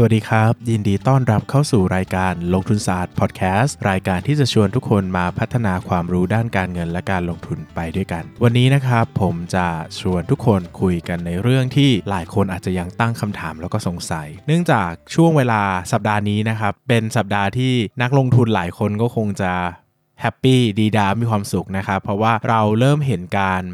สวัสดีครับ ยินดีต้อนรับเข้าสู่รายการลงทุนศาสตร์พอดแคสต์รายการที่จะชวนทุกคนมาพัฒนาความรู้ด้านการเงินและการลงทุนไปด้วยกัน วันนี้นะครับผมจะชวนทุกคนคุยกันในเรื่องที่หลายคนอาจจะยังตั้งคำถามแล้วก็สงสัย เนื่องจากช่วงเวลาสัปดาห์นี้นะครับเป็นสัปดาห์ที่นักลงทุนหลายคนก็คงจะแฮปปี้ดีดามีความสุขนะครับเพราะว่าเราเริ่มเห็นการ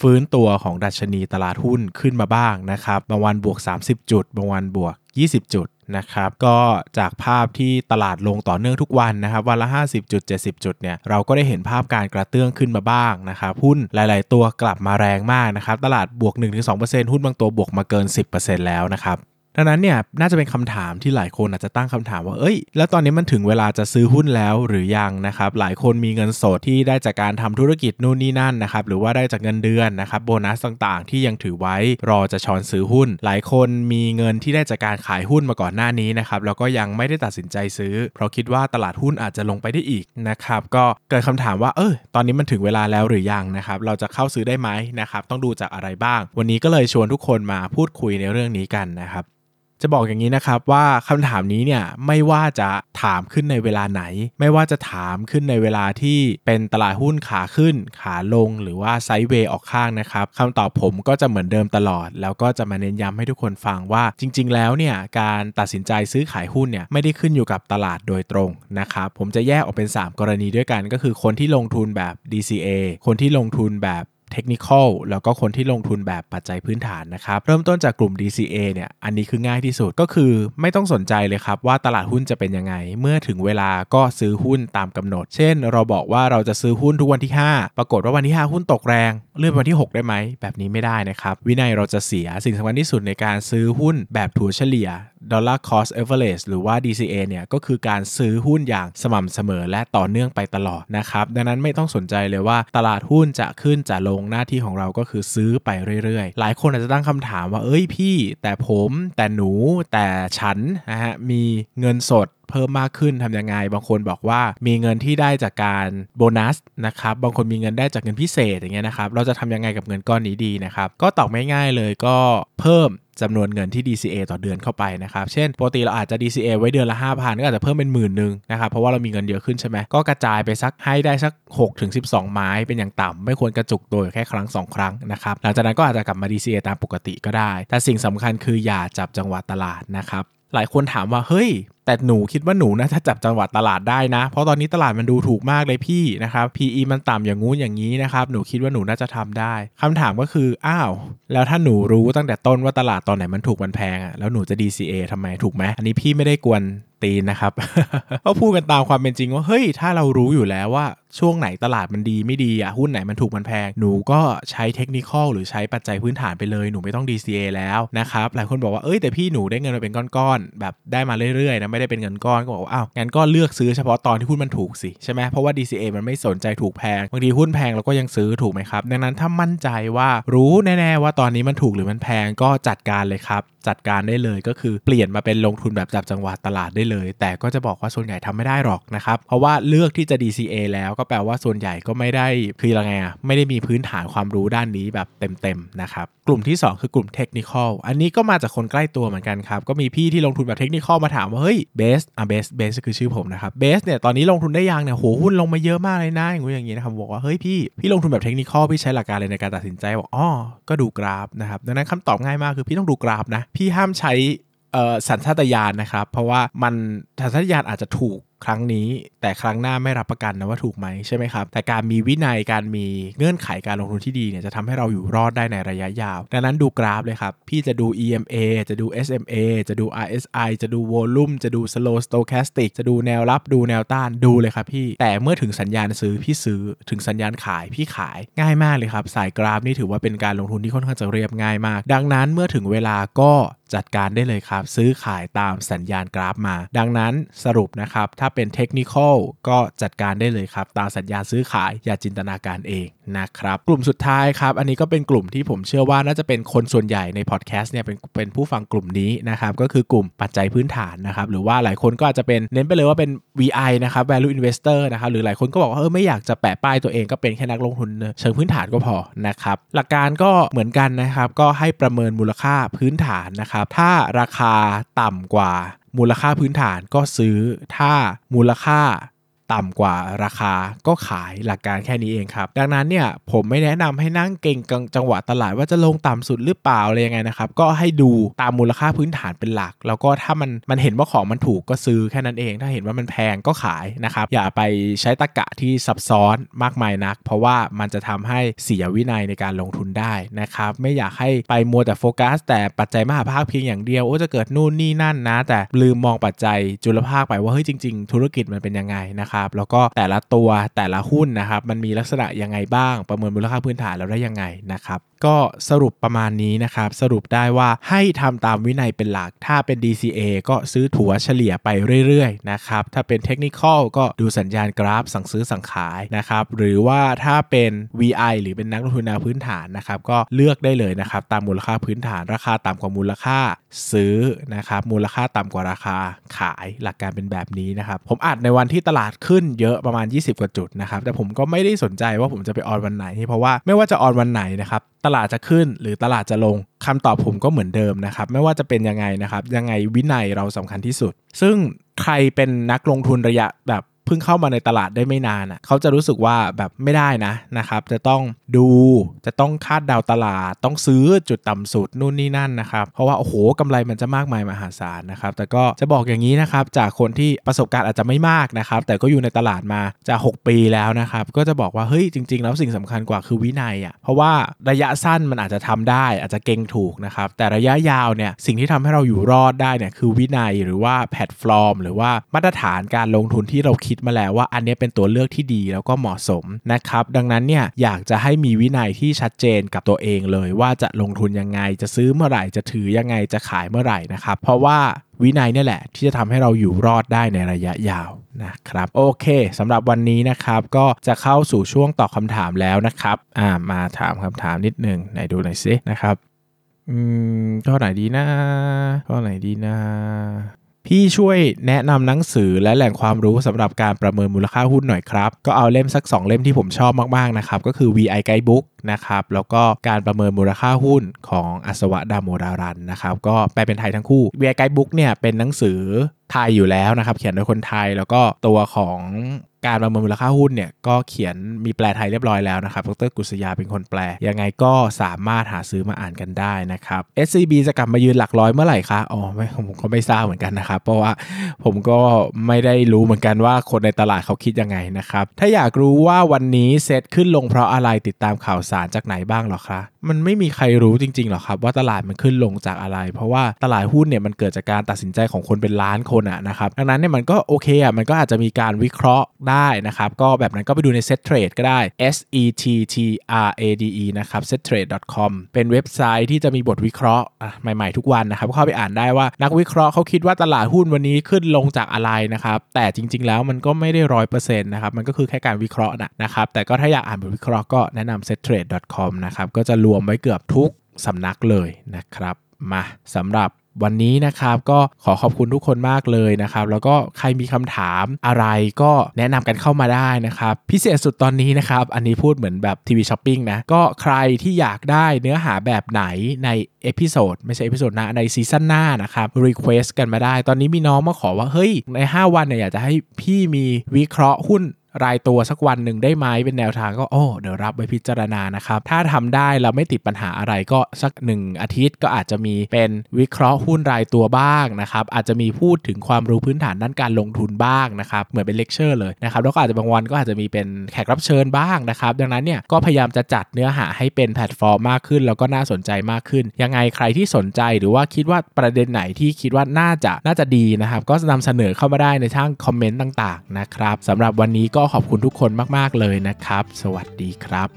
ฟื้นตัวของดัชนีตลาดหุ้นขึ้นมาบ้างนะครับ บางวันบวก 30 จุด บางวันบวก 20 จุด นะครับก็จากภาพที่ตลาดลงต่อเนื่องทุกวันนะครับวันละ 50จุด70 จุดเนี่ยเราก็ได้เห็นภาพการกระเตื้องขึ้นมาบ้างนะครับหุ้นหลาย ๆ ตัวกลับมาแรงมากนะครับตลาดบวก 1-2%หุ้นบางตัวบวกมาเกิน 10%แล้วนะครับ ดังนั้นเนี่ยน่าจะเป็นคำถามที่หลายคนอาจจะตั้งคำถามว่าเอ้ย แล้วตอนนี้มันถึงเวลาจะซื้อหุ้นแล้วหรือยังนะครับหลายคนมีเงินสดที่ได้จากการทำธุรกิจนู่นนี่นั่นนะครับหรือว่าได้จากเงินเดือนนะครับโบนัสต่างๆ ที่ยังถือไว้รอจะช้อนซื้อหุ้น หลายคนมีเงินที่ได้จากการขายหุ้นมาก่อนหน้านี้นะครับแล้วก็ยังไม่ได้ตัดสินใจซื้อ เพราะคิดว่าตลาดหุ้นอาจจะลงไปได้อีกนะครับก็เกิดคำถามว่าเออตอนนี้มันถึงเวลาแล้วหรือยังนะครับเราจะเข้าซื้อได้ไหมนะครับต้องดูจากอะไรบ้าง วันนี้ก็เลยชวนทุกคนมาพูดคุยในเรื่องนี้กันนะครับ จะบอกอย่างนี้นะครับว่าคำถามนี้เนี่ยไม่ว่าจะถามขึ้นในเวลาไหน ไม่ว่าจะถามขึ้นในเวลาที่เป็นตลาดหุ้นขาขึ้น ขาลงหรือว่าไซด์เวย์ออกข้างนะครับคำตอบผมก็จะเหมือนเดิมตลอด แล้วก็จะมาเน้นย้ำให้ทุกคนฟังว่าจริง ๆ แล้วเนี่ยการตัดสินใจซื้อขายหุ้นเนี่ยไม่ได้ขึ้นอยู่กับตลาดโดยตรงนะครับผมจะแยกออกเป็น 3 กรณีด้วยกัน ก็คือคนที่ลงทุนแบบ DCA คนที่ลงทุนแบบ เทคนิคอลแล้วก็คนที่ลงทุนแบบปัจจัยพื้นฐานนะครับ เริ่มต้นจากกลุ่ม DCA เนี่ย อันนี้คือง่ายที่สุดก็คือไม่ต้องสนใจเลยครับว่าตลาดหุ้นจะเป็นยังไง เมื่อถึงเวลาก็ซื้อหุ้นตามกำหนด เช่น เราบอกว่าเราจะซื้อหุ้นทุกวันที่ 5 ปรากฏว่าวันที่ 5 หุ้นตกแรง เลื่อนวันที่ 6 ได้ไหม แบบนี้ไม่ได้นะครับ วินัยเราจะเสียสิ่งสำคัญที่สุดในการซื้อหุ้นแบบถัวเฉลี่ย dollar cost average หรือว่า DCA เนี่ยก็คือการซื้อหุ้นอย่างสม่ำเสมอและต่อเนื่องไปตลอดนะครับดังนั้นไม่ต้องสนใจเลยว่าตลาดหุ้นจะขึ้นจะลงหน้าที่ของเราก็คือซื้อไปเรื่อยๆ หลายคนอาจจะตั้งคำถามว่าเอ้ยพี่ แต่ผมแต่หนูแต่ฉันนะฮะมีเงินสด เพิ่มมากขึ้นทำยังไง บางคนบอกว่ามีเงินที่ได้จากการโบนัสนะครับบางคนมีเงินได้จากเงินพิเศษอย่างเงี้ยนะครับเราจะทำยังไงกับเงินก้อนนี้ดีนะครับก็ตอบไม่ง่ายเลยก็เพิ่มจำนวนเงินที่ DCA ต่อเดือนเข้าไปนะครับ เช่นปกติเราอาจจะ DCA ไว้เดือนละ 5,000 ก็อาจจะเพิ่มเป็นหมื่นหนึ่งนะครับ เพราะว่าเรามีเงินเยอะขึ้นใช่ไหม ก็กระจายไปสักให้ได้สัก 6 ถึง 12 ไม้เป็นอย่างต่ำ ไม่ควรกระจุกตัวแค่ครั้ง 2 ครั้งนะครับ หลังจากนั้นก็อาจจะกลับมา DCA ตามปกติก็ได้ แต่สิ่งสำคัญคืออย่าจับจังหวะตลาดนะครับ หลายคนถามว่าเฮ้ย แต่หนูคิดว่าหนูน่าจะจับจังหวัดตลาดได้นะ เพราะตอนนี้ตลาดมันดูถูกมากเลยพี่นะครับ PE มันต่ำอย่างงู้นอย่างนี้นะครับหนูคิดว่าหนูน่าจะทำได้คำถามก็คืออ้าว แล้วถ้าหนูรู้ตั้งแต่ต้นว่าตลาดตอนไหนมันถูกมันแพงอะ่ะแล้วหนูจะ DCA ทำไมถูกไหมอันนี้พี่ไม่ได้กวนตีนนะครับก็พูดกันตามความเป็นจริงว่าเฮ้ยถ้าเรารู้อยู่แล้วว่า ช่วงไหนตลาดมันดีไม่ดีอะหุ้นไหนมันถูกมันแพง หนูก็ใช้เทคนิคหรือใช้ปัจจัยพื้นฐานไปเลยหนูไม่ต้อง DCA แล้วนะครับหลายคนบอกว่าเอ้ยแต่พี่หนูได้เงินมาเป็นก้อนๆแบบได้มาเรื่อยๆนะไม่ได้เป็นเงินก้อนก็บอกว่าอ้าวงั้นก็เลือกซื้อเฉพาะตอนที่หุ้นมันถูกสิใช่ไหมเพราะว่า DCA มันไม่สนใจถูกแพงบางทีหุ้นแพงเราก็ยังซื้อถูกไหมครับดังนั้นถ้ามั่นใจว่ารู้แน่ๆว่าตอนนี้มันถูกหรือมันแพงก็จัดการเลยครับจัดการได้เลยก็คือเปลี่ยนมาเป็นลงทุนแบบจับจังหวะตลาดได้เลย แต่ก็จะบอกว่าส่วนใหญ่ทำไม่ได้หรอกนะครับเพราะว่าเลือกที่จะ DCA แล้วก็แปลว่าส่วนใหญ่ก็ไม่ได้คือยังไงอะไม่ได้มีพื้นฐานความรู้ด้านนี้แบบเต็มๆนะครับกลุ่มที่ 2 คือกลุ่มเทคนิคอลอันนี้ก็มาจากคนใกล้ตัวเหมือนกันครับ ก็มีพี่ที่ลงทุนแบบเทคนิคอลมาถามว่า เฮ้ยเบสอะเบสเบสคือชื่อผมนะครับเบสเนี่ยตอนนี้ลงทุนได้ยังเนี่ยโหหุ้นลงมาเยอะมากเลยนะอย่างงี้อย่างงี้นะครับบอกว่าเฮ้ยพี่พี่ลงทุนแบบเทคนิคอลพี่ใช้หลักการเลยในการตัดสินใจบอกอ๋อก็ดูกราฟนะครับดังนั้นคำตอบง่ายมากคือพี่ต้องดูกราฟนะพี่ห้ามใช้สัญชาตญาณนะครับ เพราะว่ามันสัญชาตญาณอาจจะถูกครั้งนี้แต่ครั้งหน้าไม่รับประกันนะว่าถูกไหมใช่ไหมครับ แต่การมีวินัยการมีเงื่อนไขการลงทุนที่ดีเนี่ยจะทำให้เราอยู่รอดได้ในระยะยาว ดังนั้นดูกราฟเลยครับ พี่จะดู EMA จะดู SMA จะดู RSI จะดู Volume จะดู Slow Stochastic จะดูแนวรับดูแนวต้านดูเลยครับพี่ แต่เมื่อถึงสัญญาณซื้อพี่ซื้อถึงสัญญาณขายพี่ขายง่ายมากเลยครับ สายกราฟนี่ถือว่าเป็นการลงทุนที่ค่อนข้างจะเรียบง่ายมาก ดังนั้นเมื่อถึงเวลาก็จัดการได้เลยครับ ซื้อขายตามสัญญาณกราฟมา ดังนั้นสรุปนะครับถ้าเป็นเทคนิคก็จัดการได้เลยครับ ตามสัญญาซื้อขายอย่าจินตนาการเองนะครับ กลุ่มสุดท้ายครับ อันนี้ก็เป็นกลุ่มที่ผมเชื่อว่าน่าจะเป็นคนส่วนใหญ่ในพอดแคสต์เนี่ยเป็นเป็นผู้ฟังกลุ่มนี้นะครับ ก็คือกลุ่มปัจจัยพื้นฐานนะครับ หรือว่าหลายคนก็อาจจะเป็นเน้นไปเลยว่าเป็น VI นะครับ value investor นะครับ หรือหลายคนก็บอกว่าเออไม่อยากจะแปะป้ายตัวเองก็เป็นแค่นักลงทุนเชิงพื้นฐานก็พอนะครับ หลักการก็เหมือนกันนะครับ ก็ให้ประเมินมูลค่าพื้นฐานนะครับ ถ้าราคาต่ำกว่า มูลค่าพื้นฐานก็ซื้อ ถ้ามูลค่า ต่ำกว่าราคาก็ขายหลักการแค่นี้เองครับ ดังนั้นเนี่ยผมไม่แนะนำให้นั่งเก่งจังหวะตลาดว่าจะลงต่ำสุดหรือเปล่าอะไรยังไงนะครับ ก็ให้ดูตามมูลค่าพื้นฐานเป็นหลัก แล้วก็ถ้ามันมันเห็นว่าของมันถูกก็ซื้อแค่นั้นเอง ถ้าเห็นว่ามันแพงก็ขายนะครับอย่าไปใช้ตะกะที่ซับซ้อนมากมายนัก เพราะว่ามันจะทำให้เสียวินัยในการลงทุนได้นะครับไม่อยากให้ไปมัวแต่โฟกัส แต่ปัจจัยมหาภาคเพียงอย่างเดียวโอ้จะเกิดนู่นนี่นั่นนะ แต่ลืมมองปัจจัยจุลภาคไปว่าเฮ้ยจริง ๆ ธุรกิจมันเป็นยังไงนะครับแล้วก็แต่ละตัวแต่ละหุ้นนะครับมันมีลักษณะยังไงบ้าง ประเมินมูลค่าพื้นฐานแล้วได้ยังไงนะครับก็สรุปประมาณนี้นะครับสรุปได้ว่าให้ทำตามวินัยเป็นหลัก ถ้าเป็น DCA ก็ซื้อถัวเฉลี่ยไปเรื่อยๆนะครับถ้าเป็นเทคนิคอลก็ดูสัญญาณกราฟสั่งซื้อสั่งขายนะครับหรือว่าถ้าเป็น VI หรือเป็นนักลงทุนแนวพื้นฐานนะครับก็เลือกได้เลยนะครับตามมูลค่าพื้นฐานราคาต่ำกว่ามูลค่าซื้อนะครับมูลค่าต่ำกว่าราคาขายหลักการเป็นแบบนี้นะครับผมอัดในวันที่ตลาดขึ้นเยอะประมาณ 20 กว่าจุดนะครับ แต่ผมก็ไม่ได้สนใจว่าผมจะไปออนวันไหน เพราะว่าไม่ว่าจะออนวันไหนนะครับ ตลาดจะขึ้นหรือตลาดจะลงคำตอบผมก็เหมือนเดิมนะครับ ไม่ว่าจะเป็นยังไงนะครับ ยังไงวินัยเราสำคัญที่สุด ซึ่งใครเป็นนักลงทุนระยะแบบ เพิ่งเข้ามาในตลาดได้ไม่นานอะเขาจะรู้สึกว่าแบบไม่ได้นะนะครับ จะต้องดูจะต้องคาดเดาตลาด ต้องซื้อจุดต่ำสุดนู่นนี่นั่นนะครับเพราะว่าโอ้โหกำไรมันจะมากมายมหาศาลนะครับ แต่ก็จะบอกอย่างนี้นะครับจากคนที่ประสบการณ์อาจจะไม่มากนะครับ แต่ก็อยู่ในตลาดมาจะ 6 ปีแล้วนะครับ ก็จะบอกว่าเฮ้ยจริง ๆ แล้วสิ่งสำคัญกว่าคือวินัยอะเพราะว่าระยะสั้นมันอาจจะทำได้อาจจะเก่งถูกนะครับ แต่ระยะยาวเนี่ยสิ่งที่ทำให้เราอยู่รอดได้เนี่ยคือวินัยหรือว่าแพลตฟอร์ม หรือว่ามาตรฐานการลงทุนที่เราคิดมาแล้วว่าอันนี้เป็นตัวเลือกที่ดีแล้วก็เหมาะสมนะครับดังนั้นเนี่ยอยากจะให้มีวินัยที่ชัดเจนกับตัวเองเลย ว่าจะลงทุนยังไงจะซื้อเมื่อไหร่จะถือยังไงจะขายเมื่อไหร่นะครับเพราะว่าวินัยนี่แหละที่จะทำให้เราอยู่รอดได้ในระยะยาวนะครับโอเคสำหรับวันนี้นะครับก็จะเข้าสู่ช่วงตอบคำถามแล้วนะครับอ่ามาถามคำถามนิดนึงไหนดูหน่อยสินะครับอืมข้อไหนดีนะข้อไหนดีนะ พี่ช่วยแนะนำหนังสือและแหล่งความรู้สำหรับการประเมินมูลค่าหุ้นหน่อยครับ ก็เอาเล่มสัก 2 เล่มที่ผมชอบมากๆนะครับ ก็คือ VI Guidebook นะครับ แล้วก็การประเมินมูลค่าหุ้นของอัศวะดาโมดารันนะครับ ก็แปลเป็นไทยทั้งคู่ VI Guidebook เนี่ยเป็นหนังสือไทยอยู่แล้วนะครับ เขียนโดยคนไทยแล้วก็ตัวของการประเมินมูลค่าหุ้นเนี่ยก็เขียนมีแปลไทยเรียบร้อยแล้วนะครับ ดรกุศยาเป็นคนแปล ยังไงก็สามารถหาซื้อมาอ่านกันได้นะครับ SCB จะกลับมายืนหลักร้อยเมื่อไหร่คะ อ๋อไม่ผมก็ไม่ทราบเหมือนกันนะครับ เพราะว่าผมก็ไม่ได้รู้เหมือนกันว่าคนในตลาดเขาคิดยังไงนะครับ ถ้าอยากรู้ว่าวันนี้เซตขึ้นลงเพราะอะไรติดตามข่าวสารจากไหนบ้างหรอคะมันไม่มีใครรู้จริงๆหรอกครับว่าตลาดมันขึ้นลงจากอะไร เพราะว่าตลาดหุ้นเนี่ยมันเกิดจากการตัดสินใจของคนเป็นล้านคนอะนะครับดังนั้นเนี่ยมันก็โอเคอะมันก็อาจจะมีการวิเคราะห์ได้นะครับ ก็แบบนั้นก็ไปดูใน Set Trade ก็ได้ S E T T R A D E นะครับ settrade.com เป็นเว็บไซต์ที่จะมีบทวิเคราะห์ใหม่ๆทุกวันนะครับเข้าไปอ่านได้ว่านักวิเคราะห์เขาคิดว่าตลาดหุ้นวันนี้ขึ้นลงจากอะไรนะครับ แต่จริง ๆ แล้วมันก็ไม่ได้ร้อยเปอร์เซ็นต์นะครับ มันก็คือแค่การวิเคราะห์นะครับ แต่ก็ถ้าอยากอ่านบทวิเคราะห์ก็แนะนำ settrade.com นะครับ ก็จะรวมไว้เกือบทุกสำนักเลยนะครับ มาสำหรับ วันนี้นะครับก็ขอขอบคุณทุกคนมากเลยนะครับแล้วก็ใครมีคำถามอะไรก็แนะนำกันเข้ามาได้นะครับพิเศษสุดตอนนี้นะครับอันนี้พูดเหมือนแบบ TV shopping นะก็ใครที่อยากได้เนื้อหาแบบไหนใน episode ไม่ใช่ episode น้าใน season หน้านะครับ request กันมาได้ ตอนนี้มีน้องมาขอว่า เฮ้ย ใน 5 วันเนี่ยอยากจะให้พี่มีวิเคราะห์หุ้น รายตัวสักวันหนึ่งได้ไหมเป็นแนวทางก็โอ้เดี๋ยวรับไว้พิจารณานะครับ ถ้าทำได้เราไม่ติดปัญหาอะไรก็สักหนึ่งอาทิตย์ก็อาจจะมีเป็นวิเคราะห์หุ้นรายตัวบ้างนะครับอาจจะมีพูดถึงความรู้พื้นฐานด้านการลงทุนบ้างนะครับเหมือนเป็นเลคเชอร์เลยนะครับแล้วก็อาจจะบางวันก็อาจจะมีเป็นแขกรับเชิญบ้างนะครับดังนั้นเนี่ยก็พยายามจะจัดเนื้อหาให้เป็นแพลตฟอร์มมากขึ้น แล้วก็น่าสนใจมากขึ้น ยังไงใครที่สนใจหรือว่าคิดว่าประเด็นไหนที่คิดว่าน่าจะน่าจะดีนะครับก็นำเสนอเข้ามาได้ในช่องคอมเมนต์ต่างๆนะครับสำหรับวันนี้ก็ขอบคุณทุกคนมาก ๆ เลยนะครับ สวัสดีครับ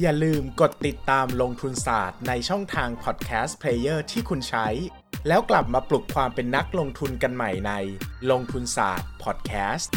อย่าลืมกดติดตามลงทุนศาสตร์ในช่องทาง podcast player ที่คุณใช้ แล้วกลับมาปลุกความเป็นนักลงทุนกันใหม่ในลงทุนศาสตร์พอดแคสต์